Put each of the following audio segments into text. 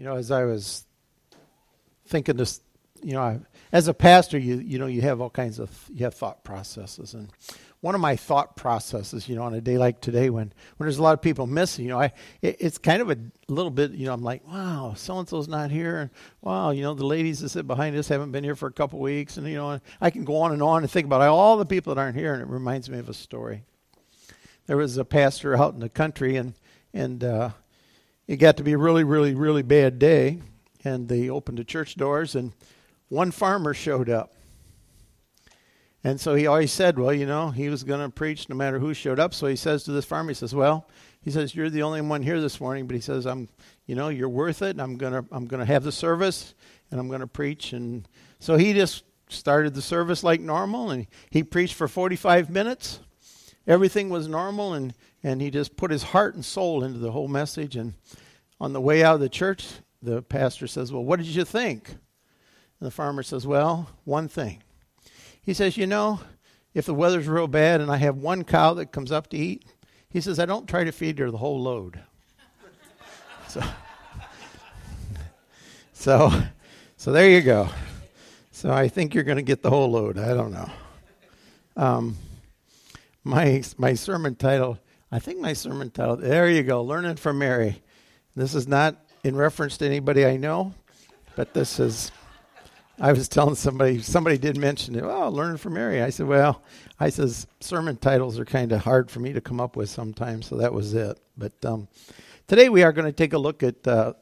You know, as I was thinking this, you know, I, as a pastor, you you know, you have all kinds of you have thought processes, and one of my thought processes, you know, on a day like today when, when there's a lot of people missing, you know, I it, it's kind of a little bit, you know, I'm like, wow, so and so's not here, and wow, you know, the ladies that sit behind us haven't been here for a couple weeks, and you know, I can go on and on and think about all the people that aren't here, and it reminds me of a story. There was a pastor out in the country, and and uh, it got to be a really, really, really bad day, and they opened the church doors, and one farmer showed up and so he always said, well, you know, he was going to preach no matter who showed up. So he says to this farmer, he says, well, he says, you're the only one here this morning, but he says, I'm, you know, you're worth it. I'm going to, I'm going to have the service and I'm going to preach. And so he just started the service like normal and he preached for 45 minutes. Everything was normal and, and he just put his heart and soul into the whole message. And on the way out of the church, the pastor says, well, what did you think? And the farmer says, well, one thing. He says, You know, if the weather's real bad and I have one cow that comes up to eat, he says, I don't try to feed her the whole load. so, so, so there you go. So I think you're going to get the whole load. I don't know. Um, my my sermon title, I think my sermon title. There you go. Learning from Mary. This is not in reference to anybody I know, but this is I was telling somebody, somebody did mention it. Oh, learning from Mary. I said, well, I says sermon titles are kind of hard for me to come up with sometimes, so that was it. But um, today we are going to take a look at uh,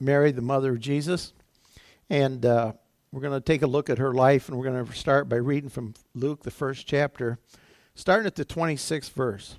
Mary, the mother of Jesus, and uh, we're going to take a look at her life, and we're going to start by reading from Luke, the first chapter, starting at the 26th verse.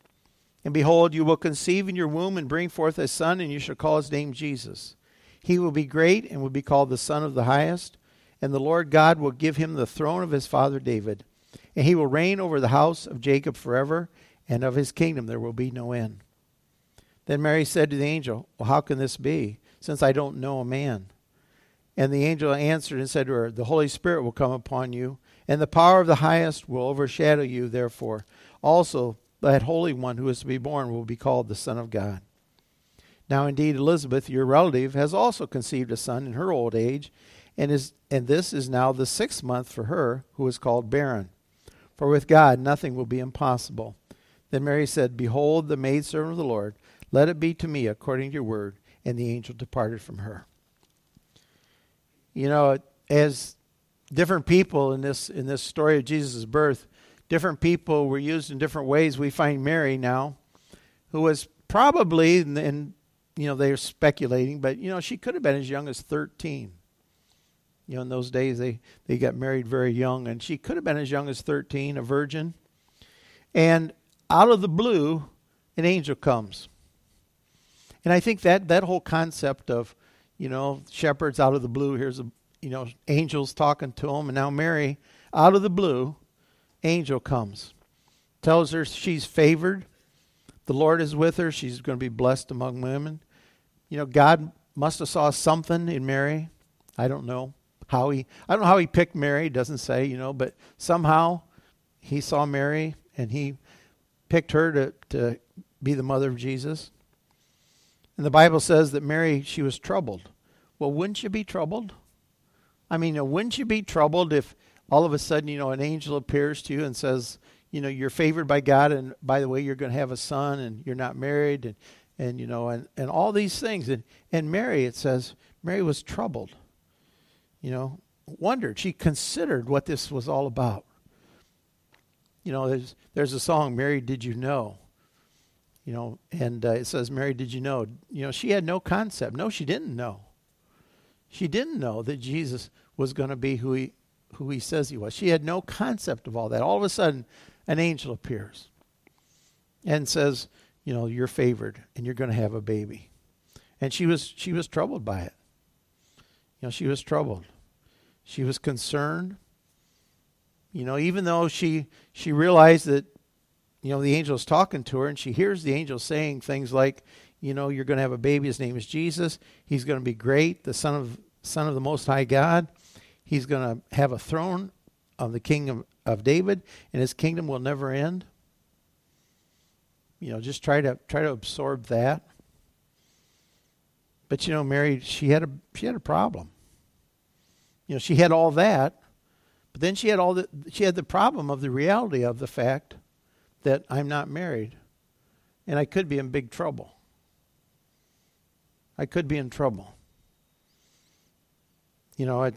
And behold, you will conceive in your womb and bring forth a son, and you shall call his name Jesus. He will be great and will be called the Son of the Highest, and the Lord God will give him the throne of his father David, and he will reign over the house of Jacob forever, and of his kingdom there will be no end. Then Mary said to the angel, Well, how can this be, since I don't know a man? And the angel answered and said to her, The Holy Spirit will come upon you, and the power of the highest will overshadow you, therefore. Also, that Holy One who is to be born will be called the Son of God. Now, indeed, Elizabeth, your relative, has also conceived a son in her old age, and, is, and this is now the sixth month for her, who is called barren. For with God nothing will be impossible. Then Mary said, Behold, the maidservant of the Lord, let it be to me according to your word. And the angel departed from her. You know, as different people in this in this story of Jesus' birth, different people were used in different ways. We find Mary now, who was probably, and you know, they're speculating, but, you know, she could have been as young as 13. You know, in those days, they, they got married very young, and she could have been as young as 13, a virgin. And out of the blue, an angel comes. And I think that, that whole concept of, you know, shepherds out of the blue, here's a, you know, angels talking to them, and now Mary, out of the blue, angel comes. Tells her she's favored, the Lord is with her. She's going to be blessed among women. You know, God must have saw something in Mary. I don't know how he I don't know how he picked Mary, doesn't say, you know, but somehow he saw Mary and he picked her to, to be the mother of Jesus. And the Bible says that Mary, she was troubled. Well, wouldn't you be troubled? I mean, wouldn't you be troubled if all of a sudden, you know, an angel appears to you and says, you know you're favored by God, and by the way, you're going to have a son, and you're not married, and and you know, and and all these things, and and Mary, it says Mary was troubled, you know, wondered. She considered what this was all about. You know, there's there's a song, Mary, did you know? You know, and uh, it says, Mary, did you know? You know, she had no concept. No, she didn't know. She didn't know that Jesus was going to be who he who he says he was. She had no concept of all that. All of a sudden, an angel appears and says, You know, you're favored and you're going to have a baby. And she was she was troubled by it. You know, she was troubled. She was concerned. You know, even though she she realized that you know the angel is talking to her and she hears the angel saying things like, you know, you're going to have a baby his name is Jesus. He's going to be great, the son of son of the most high God. He's going to have a throne of the kingdom of David and his kingdom will never end. You know, just try to try to absorb that. But you know, Mary, she had a she had a problem. You know, she had all that, but then she had all the she had the problem of the reality of the fact that I'm not married and I could be in big trouble. I could be in trouble. You know, I,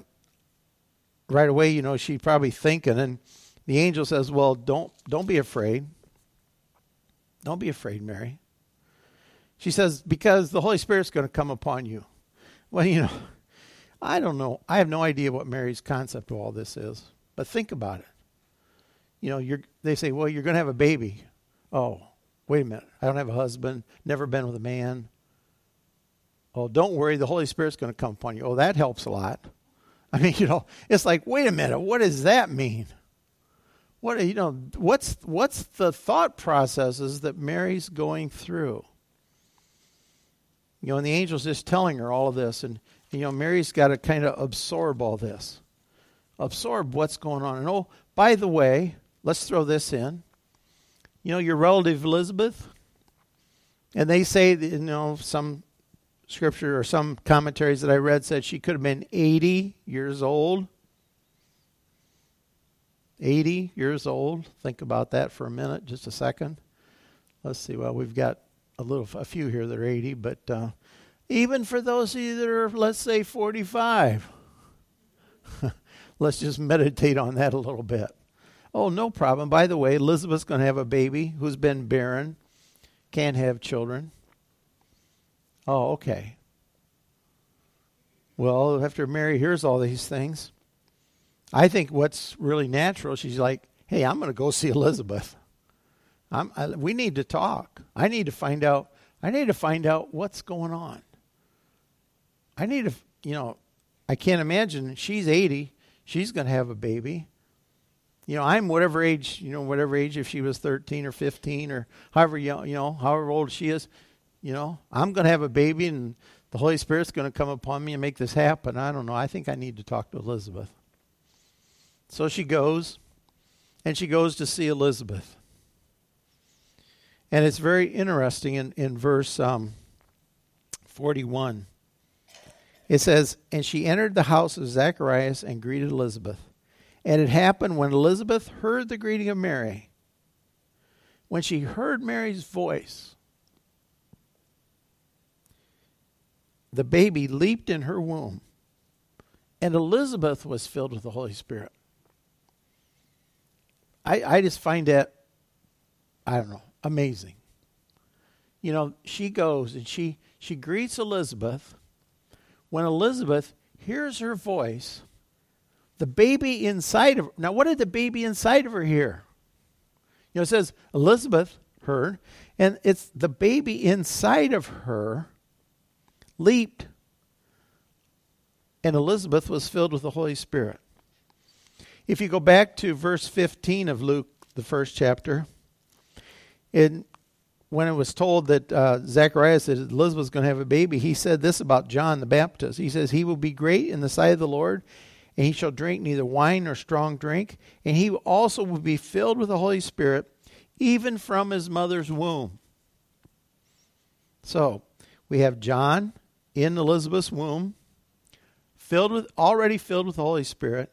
right away, you know, she's probably thinking and the angel says, "Well, don't don't be afraid. Don't be afraid, Mary." She says, "Because the Holy Spirit's going to come upon you." Well, you know, I don't know. I have no idea what Mary's concept of all this is. But think about it. You know, you're they say, "Well, you're going to have a baby." Oh, wait a minute. I don't have a husband, never been with a man. Oh, don't worry, the Holy Spirit's going to come upon you. Oh, that helps a lot. I mean, you know, it's like, wait a minute, what does that mean? What you know, what's what's the thought processes that Mary's going through? You know, and the angel's just telling her all of this, and, and you know, Mary's got to kind of absorb all this, absorb what's going on. And oh, by the way, let's throw this in. You know, your relative Elizabeth, and they say, you know, some scripture or some commentaries that I read said she could have been 80 years old 80 years old. Think about that for a minute, just a second. Let's see. Well, we've got a little, a few here that are 80, but uh, even for those of you that are, let's say, 45, let's just meditate on that a little bit. Oh, no problem. By the way, Elizabeth's going to have a baby who's been barren, can't have children. Oh, okay. Well, after Mary hears all these things, I think what's really natural, she's like, hey, I'm going to go see Elizabeth. I, we need to talk. I need to find out. I need to find out what's going on. I need to, you know, I can't imagine she's 80. She's going to have a baby. You know, I'm whatever age, you know, whatever age, if she was 13 or 15 or however young, you know, however old she is, you know, I'm going to have a baby and the Holy Spirit's going to come upon me and make this happen. I don't know. I think I need to talk to Elizabeth. So she goes, and she goes to see Elizabeth. And it's very interesting in, in verse um, 41. It says, And she entered the house of Zacharias and greeted Elizabeth. And it happened when Elizabeth heard the greeting of Mary, when she heard Mary's voice, the baby leaped in her womb, and Elizabeth was filled with the Holy Spirit. I, I just find that, I don't know, amazing. You know, she goes and she, she greets Elizabeth. When Elizabeth hears her voice, the baby inside of her, now what did the baby inside of her hear? You know, it says Elizabeth heard, and it's the baby inside of her leaped, and Elizabeth was filled with the Holy Spirit. If you go back to verse 15 of Luke, the first chapter, it, when it was told that uh, Zacharias said Elizabeth was going to have a baby, he said this about John the Baptist. He says, He will be great in the sight of the Lord, and he shall drink neither wine nor strong drink, and he also will be filled with the Holy Spirit, even from his mother's womb. So, we have John in Elizabeth's womb, filled with already filled with the Holy Spirit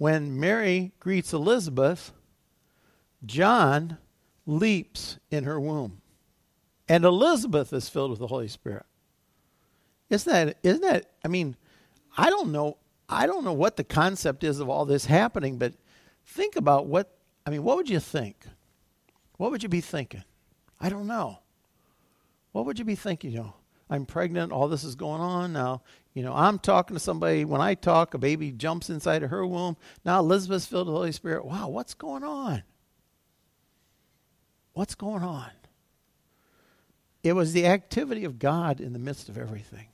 when Mary greets Elizabeth, John leaps in her womb. And Elizabeth is filled with the Holy Spirit. Isn't that isn't that I mean, I don't know I don't know what the concept is of all this happening, but think about what I mean, what would you think? What would you be thinking? I don't know. What would you be thinking, you know? I'm pregnant, all this is going on now. You know, I'm talking to somebody. When I talk, a baby jumps inside of her womb. Now Elizabeth's filled with the Holy Spirit. Wow, what's going on? What's going on? it was the activity of God in the midst of everything.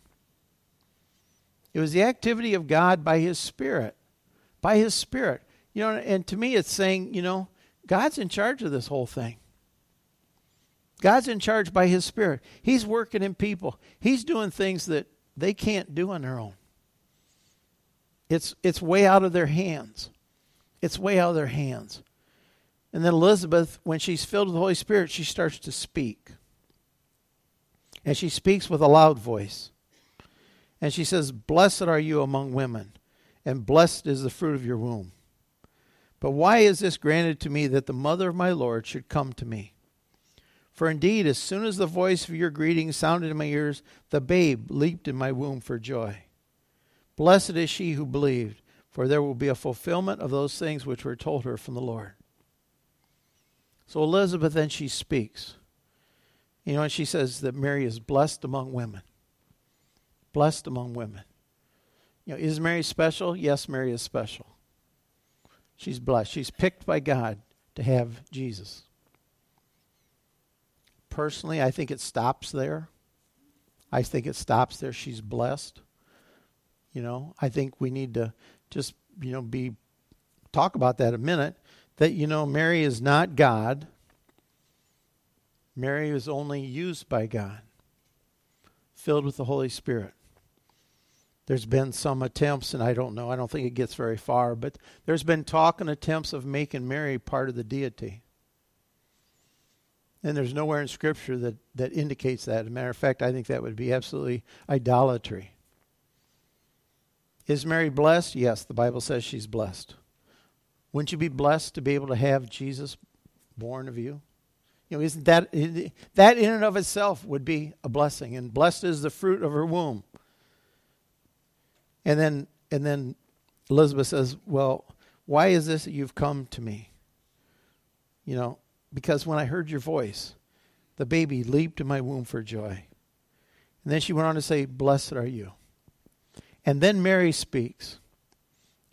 It was the activity of God by His Spirit. By His Spirit. You know, and to me, it's saying, you know, God's in charge of this whole thing. God's in charge by His Spirit. He's working in people, He's doing things that they can't do on their own. It's, it's way out of their hands. It's way out of their hands. And then Elizabeth, when she's filled with the Holy Spirit, she starts to speak. And she speaks with a loud voice. And she says, Blessed are you among women, and blessed is the fruit of your womb. But why is this granted to me that the mother of my Lord should come to me? For indeed, as soon as the voice of your greeting sounded in my ears, the babe leaped in my womb for joy. Blessed is she who believed, for there will be a fulfillment of those things which were told her from the Lord. So Elizabeth then she speaks. You know, and she says that Mary is blessed among women. Blessed among women. You know, is Mary special? Yes, Mary is special. She's blessed. She's picked by God to have Jesus. Personally, I think it stops there. I think it stops there. She's blessed. You know, I think we need to just, you know, be talk about that a minute that you know Mary is not God. Mary is only used by God, filled with the Holy Spirit. There's been some attempts, and I don't know, I don't think it gets very far, but there's been talk and attempts of making Mary part of the deity. And there's nowhere in Scripture that, that indicates that. As a matter of fact, I think that would be absolutely idolatry. Is Mary blessed? Yes, the Bible says she's blessed. Wouldn't you be blessed to be able to have Jesus born of you? You know, isn't that that in and of itself would be a blessing? And blessed is the fruit of her womb. And then and then Elizabeth says, "Well, why is this that you've come to me?" You know, because when I heard your voice, the baby leaped in my womb for joy. And then she went on to say, "Blessed are you." And then Mary speaks.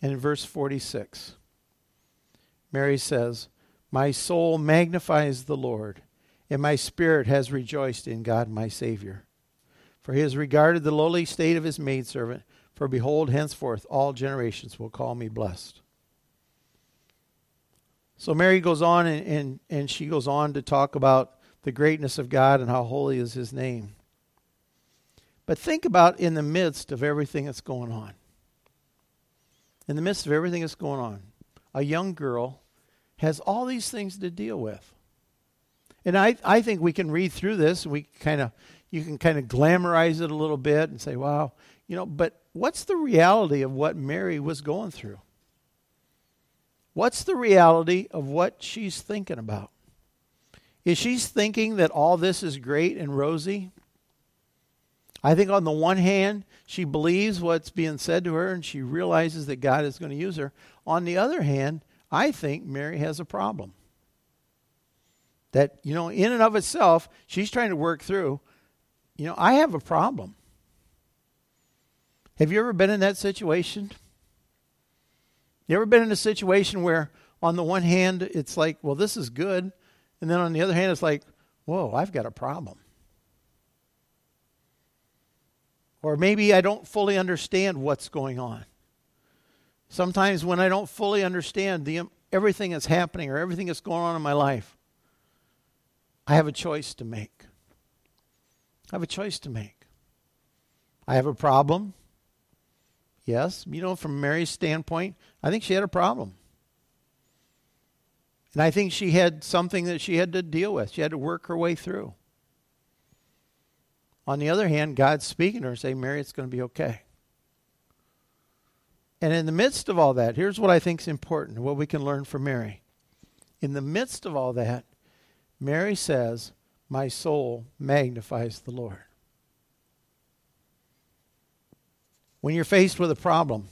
And in verse 46, Mary says, My soul magnifies the Lord, and my spirit has rejoiced in God my Savior. For he has regarded the lowly state of his maidservant. For behold, henceforth all generations will call me blessed. So Mary goes on and, and, and she goes on to talk about the greatness of God and how holy is his name. But think about in the midst of everything that's going on. In the midst of everything that's going on, a young girl has all these things to deal with. And I, I think we can read through this and we kind of you can kind of glamorize it a little bit and say, wow, you know, but what's the reality of what Mary was going through? What's the reality of what she's thinking about? Is she thinking that all this is great and rosy? I think on the one hand, she believes what's being said to her and she realizes that God is going to use her. On the other hand, I think Mary has a problem. That, you know, in and of itself, she's trying to work through. You know, I have a problem. Have you ever been in that situation? You ever been in a situation where, on the one hand, it's like, well, this is good. And then on the other hand, it's like, whoa, I've got a problem. Or maybe I don't fully understand what's going on. Sometimes when I don't fully understand the, everything that's happening or everything that's going on in my life, I have a choice to make. I have a choice to make. I have a problem. Yes, you know, from Mary's standpoint, I think she had a problem. And I think she had something that she had to deal with. She had to work her way through. On the other hand, God's speaking to her and saying, Mary, it's going to be okay. And in the midst of all that, here's what I think is important, what we can learn from Mary. In the midst of all that, Mary says, My soul magnifies the Lord. When you're faced with a problem,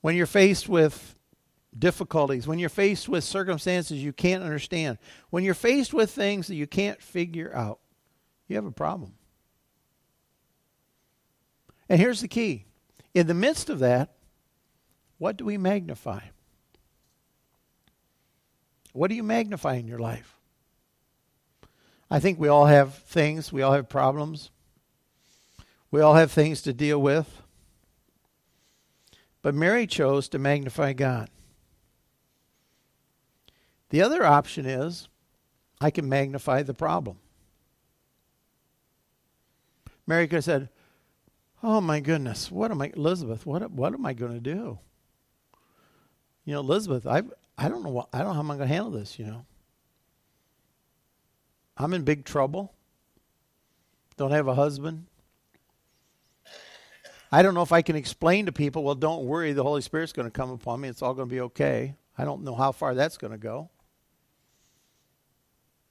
when you're faced with difficulties, when you're faced with circumstances you can't understand, when you're faced with things that you can't figure out, you have a problem. And here's the key in the midst of that, what do we magnify? What do you magnify in your life? I think we all have things, we all have problems. We all have things to deal with. But Mary chose to magnify God. The other option is I can magnify the problem. Mary could have said, Oh my goodness, what am I, Elizabeth, what, what am I going to do? You know, Elizabeth, I, I don't know what, I don't know how I'm going to handle this, you know. I'm in big trouble. Don't have a husband. I don't know if I can explain to people, well, don't worry, the Holy Spirit's going to come upon me. It's all going to be okay. I don't know how far that's going to go.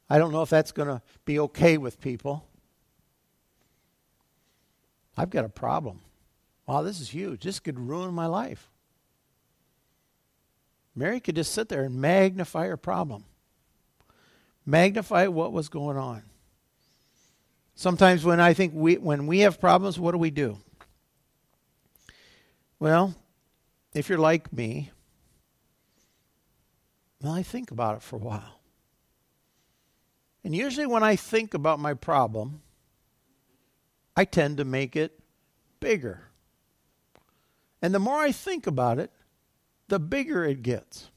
I don't know if that's going to be okay with people. I've got a problem. Wow, this is huge. This could ruin my life. Mary could just sit there and magnify her problem, magnify what was going on. Sometimes when I think we when we have problems, what do we do? Well, if you're like me, well, I think about it for a while. And usually when I think about my problem, I tend to make it bigger. And the more I think about it, the bigger it gets.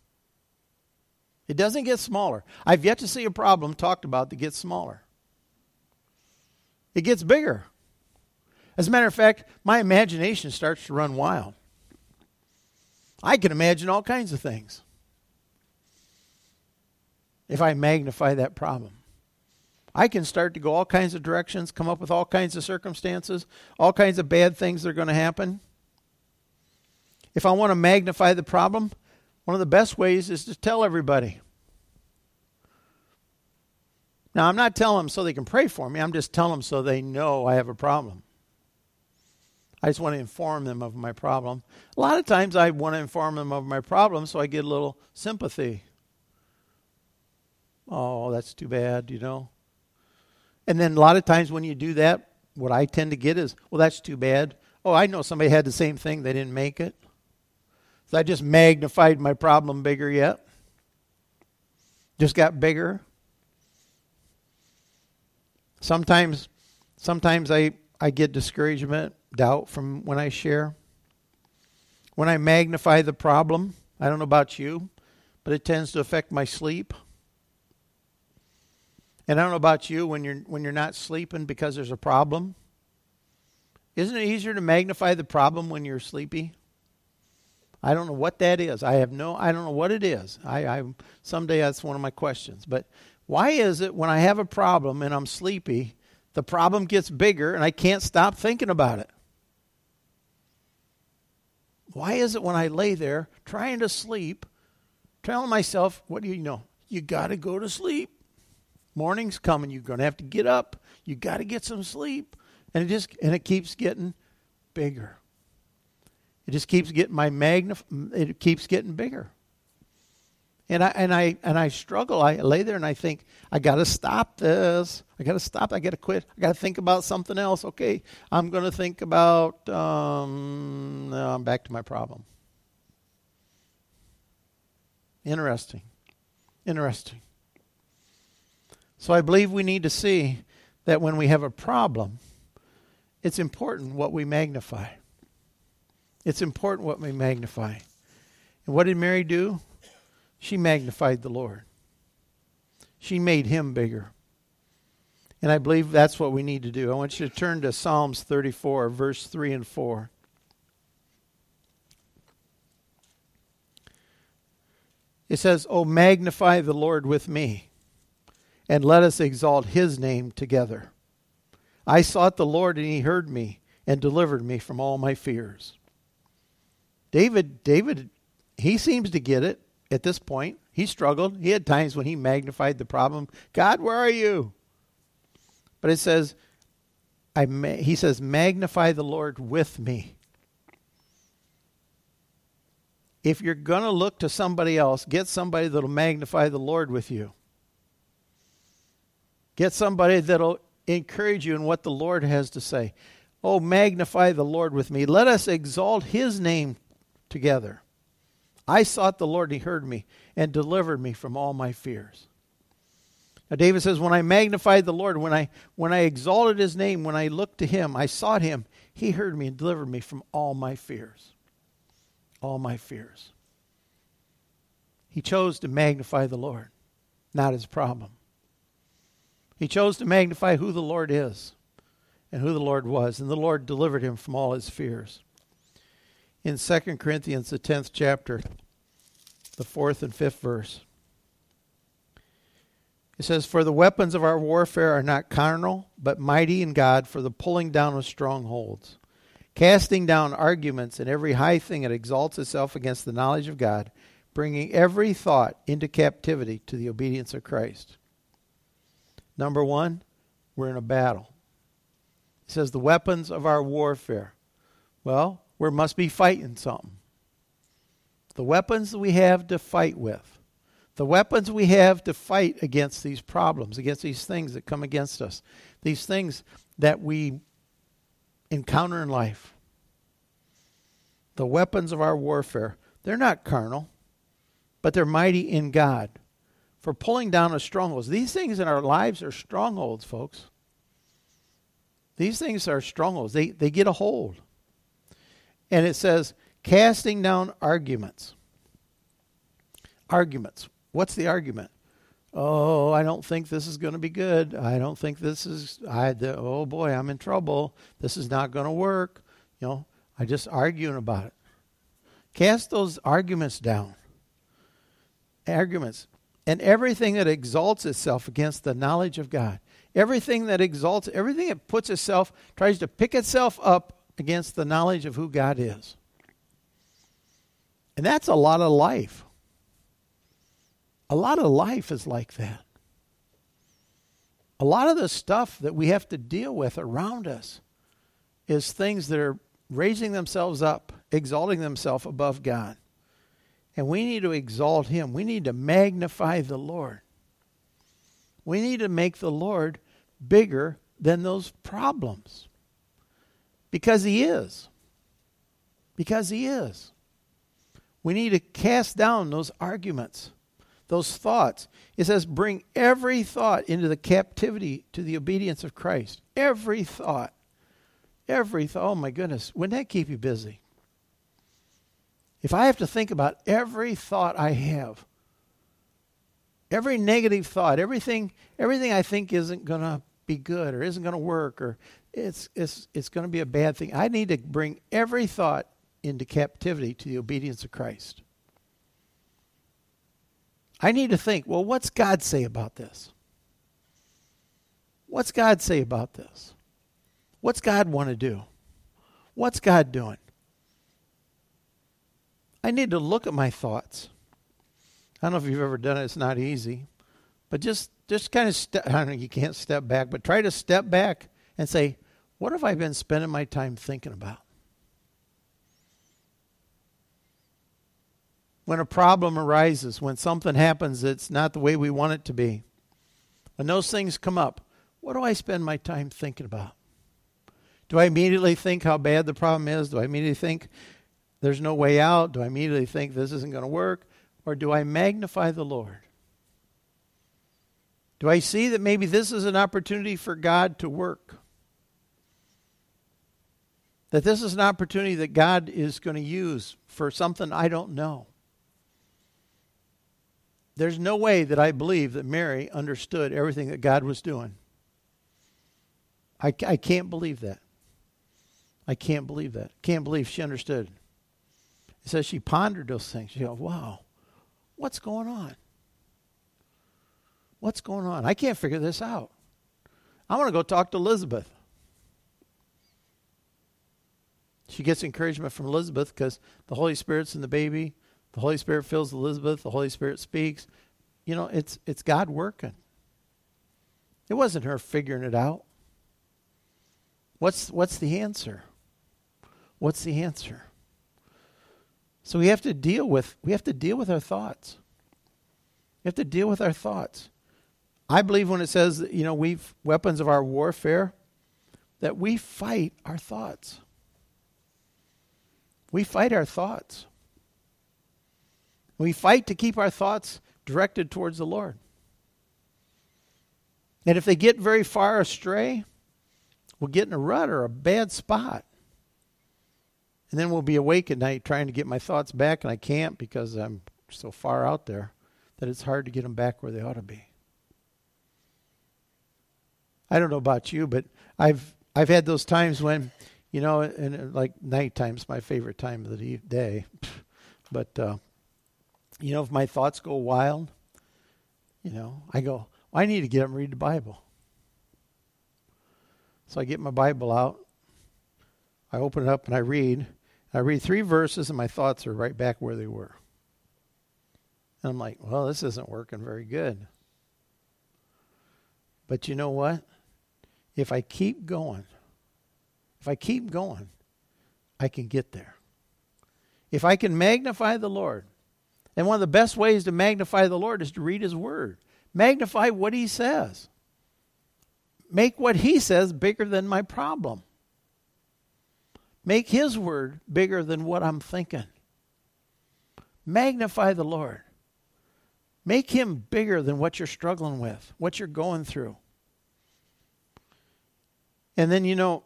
It doesn't get smaller. I've yet to see a problem talked about that gets smaller. It gets bigger. As a matter of fact, my imagination starts to run wild. I can imagine all kinds of things if I magnify that problem. I can start to go all kinds of directions, come up with all kinds of circumstances, all kinds of bad things that are going to happen. If I want to magnify the problem, one of the best ways is to tell everybody. Now, I'm not telling them so they can pray for me, I'm just telling them so they know I have a problem. I just want to inform them of my problem. A lot of times I want to inform them of my problem so I get a little sympathy. Oh, that's too bad, you know. And then a lot of times when you do that, what I tend to get is, well, that's too bad. Oh, I know somebody had the same thing, they didn't make it. So I just magnified my problem bigger yet. Just got bigger. Sometimes sometimes I, I get discouragement, doubt from when I share. When I magnify the problem, I don't know about you, but it tends to affect my sleep. And I don't know about you when you're when you're not sleeping because there's a problem. Isn't it easier to magnify the problem when you're sleepy? I don't know what that is. I have no I don't know what it is. I, I someday that's one of my questions. But why is it when I have a problem and I'm sleepy, the problem gets bigger and I can't stop thinking about it? Why is it when I lay there trying to sleep, telling myself, what do you know? You got to go to sleep. Morning's coming. You're going to have to get up. You got to get some sleep. And it just and it keeps getting bigger. It just keeps getting my magnif- it keeps getting bigger. And I and I and I struggle. I lay there and I think, I gotta stop this. I gotta stop. I gotta quit. I gotta think about something else. Okay. I'm gonna think about um no, I'm back to my problem. Interesting. Interesting. So I believe we need to see that when we have a problem, it's important what we magnify. It's important what we magnify. And what did Mary do? She magnified the Lord. She made him bigger. And I believe that's what we need to do. I want you to turn to Psalms 34, verse 3 and 4. It says, Oh, magnify the Lord with me and let us exalt his name together. I sought the Lord, and he heard me and delivered me from all my fears. David, David, he seems to get it at this point. He struggled. He had times when he magnified the problem. God, where are you? But it says, I ma- he says, magnify the Lord with me. If you're going to look to somebody else, get somebody that'll magnify the Lord with you. Get somebody that'll encourage you in what the Lord has to say. Oh, magnify the Lord with me. Let us exalt his name together. I sought the Lord, and he heard me and delivered me from all my fears. Now David says, When I magnified the Lord, when I when I exalted his name, when I looked to him, I sought him, he heard me and delivered me from all my fears. All my fears. He chose to magnify the Lord, not his problem. He chose to magnify who the Lord is and who the Lord was, and the Lord delivered him from all his fears. In 2 Corinthians, the 10th chapter, the fourth and fifth verse, it says, For the weapons of our warfare are not carnal, but mighty in God for the pulling down of strongholds, casting down arguments and every high thing that exalts itself against the knowledge of God, bringing every thought into captivity to the obedience of Christ. Number one, we're in a battle. It says the weapons of our warfare. Well, we must be fighting something. The weapons we have to fight with. The weapons we have to fight against these problems, against these things that come against us, these things that we encounter in life. The weapons of our warfare, they're not carnal, but they're mighty in God for pulling down of strongholds. These things in our lives are strongholds, folks. These things are strongholds. They, they get a hold. And it says, casting down arguments. Arguments. What's the argument? Oh, I don't think this is going to be good. I don't think this is, I, the, oh boy, I'm in trouble. This is not going to work. You know, I just arguing about it. Cast those arguments down. Arguments and everything that exalts itself against the knowledge of God. Everything that exalts, everything that puts itself, tries to pick itself up against the knowledge of who God is. And that's a lot of life. A lot of life is like that. A lot of the stuff that we have to deal with around us is things that are raising themselves up, exalting themselves above God. And we need to exalt him. We need to magnify the Lord. We need to make the Lord bigger than those problems. Because he is. Because he is. We need to cast down those arguments, those thoughts. It says, bring every thought into the captivity to the obedience of Christ. Every thought. Every thought. Oh my goodness. Wouldn't that keep you busy? if I have to think about every thought I have, every negative thought, everything, everything I think isn't going to be good or isn't going to work or it's, it's, it's going to be a bad thing, I need to bring every thought into captivity to the obedience of Christ. I need to think, well, what's God say about this? What's God say about this? What's God want to do? What's God doing? I need to look at my thoughts. I don't know if you've ever done it, it's not easy. But just just kind of step I don't know you can't step back, but try to step back and say, what have I been spending my time thinking about? When a problem arises, when something happens that's not the way we want it to be, when those things come up, what do I spend my time thinking about? Do I immediately think how bad the problem is? Do I immediately think there's no way out? Do I immediately think this isn't going to work? Or do I magnify the Lord? Do I see that maybe this is an opportunity for God to work? That this is an opportunity that God is going to use for something I don't know. There's no way that I believe that Mary understood everything that God was doing. I, I can't believe that. I can't believe that. Can't believe she understood. It says she pondered those things. She goes, wow, what's going on? What's going on? I can't figure this out. I want to go talk to Elizabeth. She gets encouragement from Elizabeth because the Holy Spirit's in the baby. The Holy Spirit fills Elizabeth. The Holy Spirit speaks. You know, it's it's God working. It wasn't her figuring it out. What's what's the answer? What's the answer? So we have to deal with we have to deal with our thoughts. We have to deal with our thoughts. I believe when it says you know we've weapons of our warfare that we fight our thoughts. We fight our thoughts. We fight to keep our thoughts directed towards the Lord. And if they get very far astray, we'll get in a rut or a bad spot. And then we'll be awake at night trying to get my thoughts back, and I can't because I'm so far out there that it's hard to get them back where they ought to be. I don't know about you, but I've I've had those times when, you know, and like nighttime's my favorite time of the day, but uh, you know, if my thoughts go wild, you know, I go, I need to get up and read the Bible. So I get my Bible out, I open it up and I read. I read three verses and my thoughts are right back where they were. And I'm like, well, this isn't working very good. But you know what? If I keep going, if I keep going, I can get there. If I can magnify the Lord, and one of the best ways to magnify the Lord is to read His Word. Magnify what He says. Make what He says bigger than my problem. Make His Word bigger than what I'm thinking. Magnify the Lord. Make Him bigger than what you're struggling with, what you're going through. And then, you know,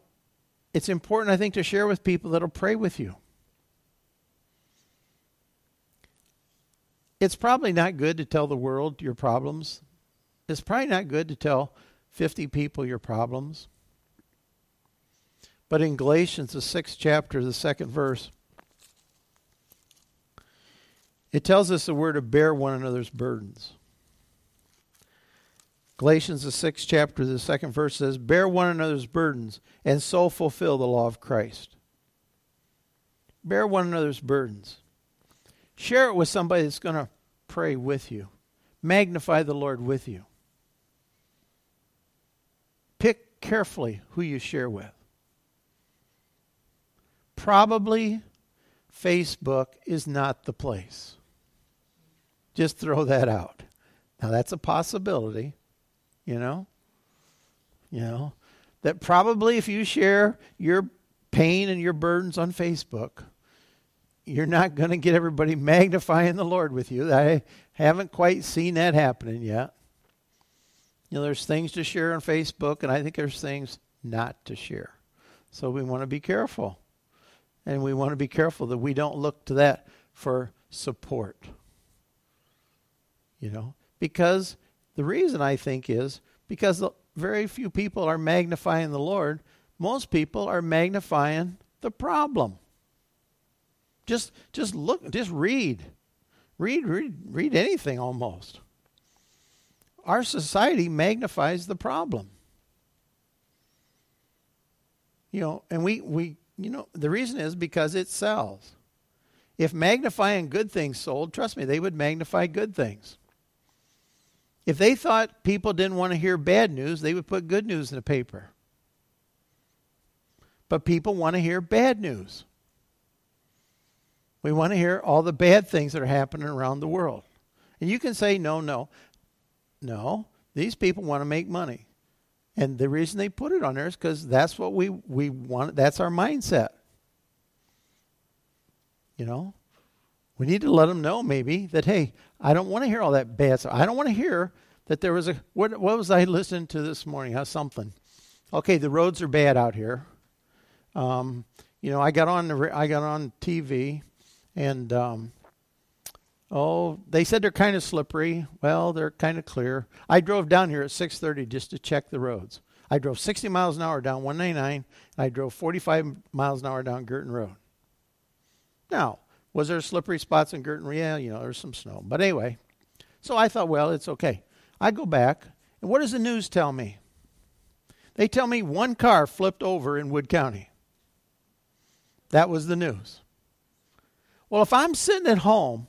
it's important, I think, to share with people that'll pray with you. It's probably not good to tell the world your problems. It's probably not good to tell 50 people your problems. But in Galatians, the sixth chapter, the second verse, it tells us the word to bear one another's burdens. Galatians, the sixth chapter, the second verse says, Bear one another's burdens and so fulfill the law of Christ. Bear one another's burdens. Share it with somebody that's going to pray with you. Magnify the Lord with you. Pick carefully who you share with. Probably Facebook is not the place. Just throw that out. Now that's a possibility, you know? You know, that probably if you share your pain and your burdens on Facebook, you're not going to get everybody magnifying the Lord with you. I haven't quite seen that happening yet. You know, there's things to share on Facebook, and I think there's things not to share. So we want to be careful. And we want to be careful that we don't look to that for support. You know, because the reason I think is because very few people are magnifying the Lord. Most people are magnifying the problem. Just just look, just read. Read read read anything almost. Our society magnifies the problem. You know, and we we you know, the reason is because it sells. If magnifying good things sold, trust me, they would magnify good things. If they thought people didn't want to hear bad news, they would put good news in the paper. But people want to hear bad news. We want to hear all the bad things that are happening around the world. And you can say, no, no. No, these people want to make money. And the reason they put it on there is because that's what we, we want, that's our mindset. You know? We need to let them know maybe that, hey, I don't want to hear all that bad stuff. I don't want to hear that there was a, what, what was I listening to this morning? How something. Okay, the roads are bad out here. Um, you know, I got on the, I got on TV and um, oh, they said they're kind of slippery. Well, they're kind of clear. I drove down here at 6:30 just to check the roads. I drove 60 miles an hour down 199. and I drove 45 miles an hour down Girton Road. Now, was there slippery spots in Girton? Yeah, you know, there's some snow. But anyway, so I thought, well, it's okay. I go back, and what does the news tell me? They tell me one car flipped over in Wood County. That was the news. Well, if I'm sitting at home,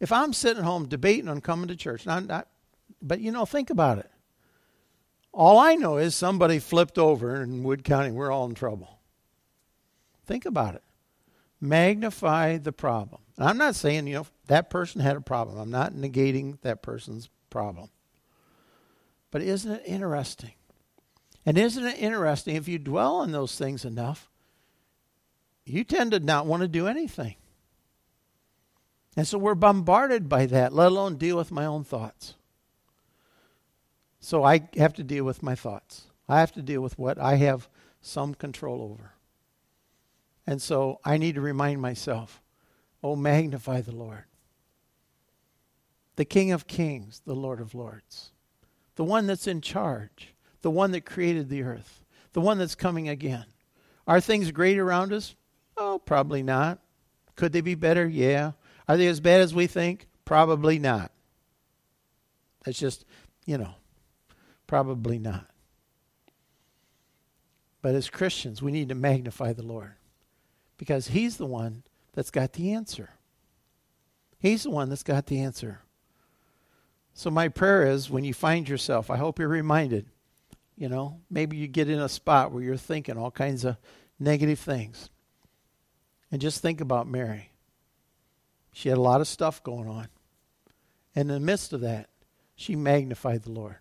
if I'm sitting at home debating on coming to church, not, not, but you know, think about it. All I know is somebody flipped over in Wood County. We're all in trouble. Think about it. Magnify the problem. And I'm not saying, you know, that person had a problem. I'm not negating that person's problem. But isn't it interesting? And isn't it interesting if you dwell on those things enough, you tend to not want to do anything. And so we're bombarded by that, let alone deal with my own thoughts. So I have to deal with my thoughts. I have to deal with what I have some control over. And so I need to remind myself oh, magnify the Lord. The King of Kings, the Lord of Lords. The one that's in charge. The one that created the earth. The one that's coming again. Are things great around us? Oh, probably not. Could they be better? Yeah. Are they as bad as we think? Probably not. That's just, you know, probably not. But as Christians, we need to magnify the Lord because He's the one that's got the answer. He's the one that's got the answer. So, my prayer is when you find yourself, I hope you're reminded, you know, maybe you get in a spot where you're thinking all kinds of negative things. And just think about Mary. She had a lot of stuff going on. And in the midst of that, she magnified the Lord.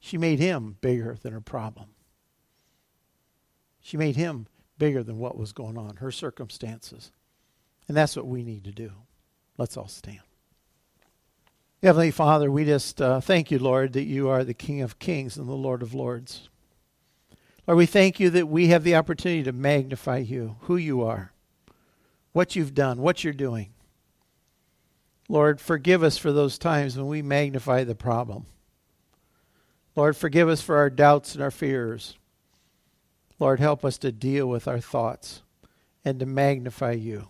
She made him bigger than her problem. She made him bigger than what was going on, her circumstances. And that's what we need to do. Let's all stand. Heavenly Father, we just uh, thank you, Lord, that you are the King of kings and the Lord of lords. Lord, we thank you that we have the opportunity to magnify you, who you are, what you've done, what you're doing. Lord, forgive us for those times when we magnify the problem. Lord, forgive us for our doubts and our fears. Lord, help us to deal with our thoughts and to magnify you.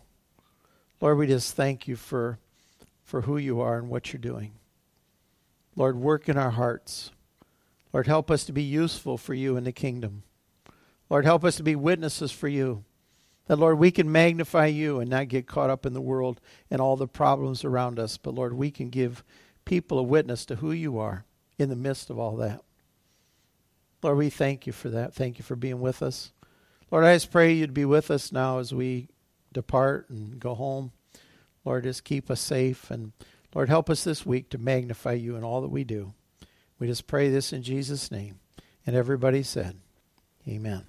Lord, we just thank you for, for who you are and what you're doing. Lord, work in our hearts. Lord, help us to be useful for you in the kingdom. Lord, help us to be witnesses for you. That, Lord, we can magnify you and not get caught up in the world and all the problems around us. But, Lord, we can give people a witness to who you are in the midst of all that. Lord, we thank you for that. Thank you for being with us. Lord, I just pray you'd be with us now as we depart and go home. Lord, just keep us safe. And Lord, help us this week to magnify you in all that we do. We just pray this in Jesus' name. And everybody said, Amen.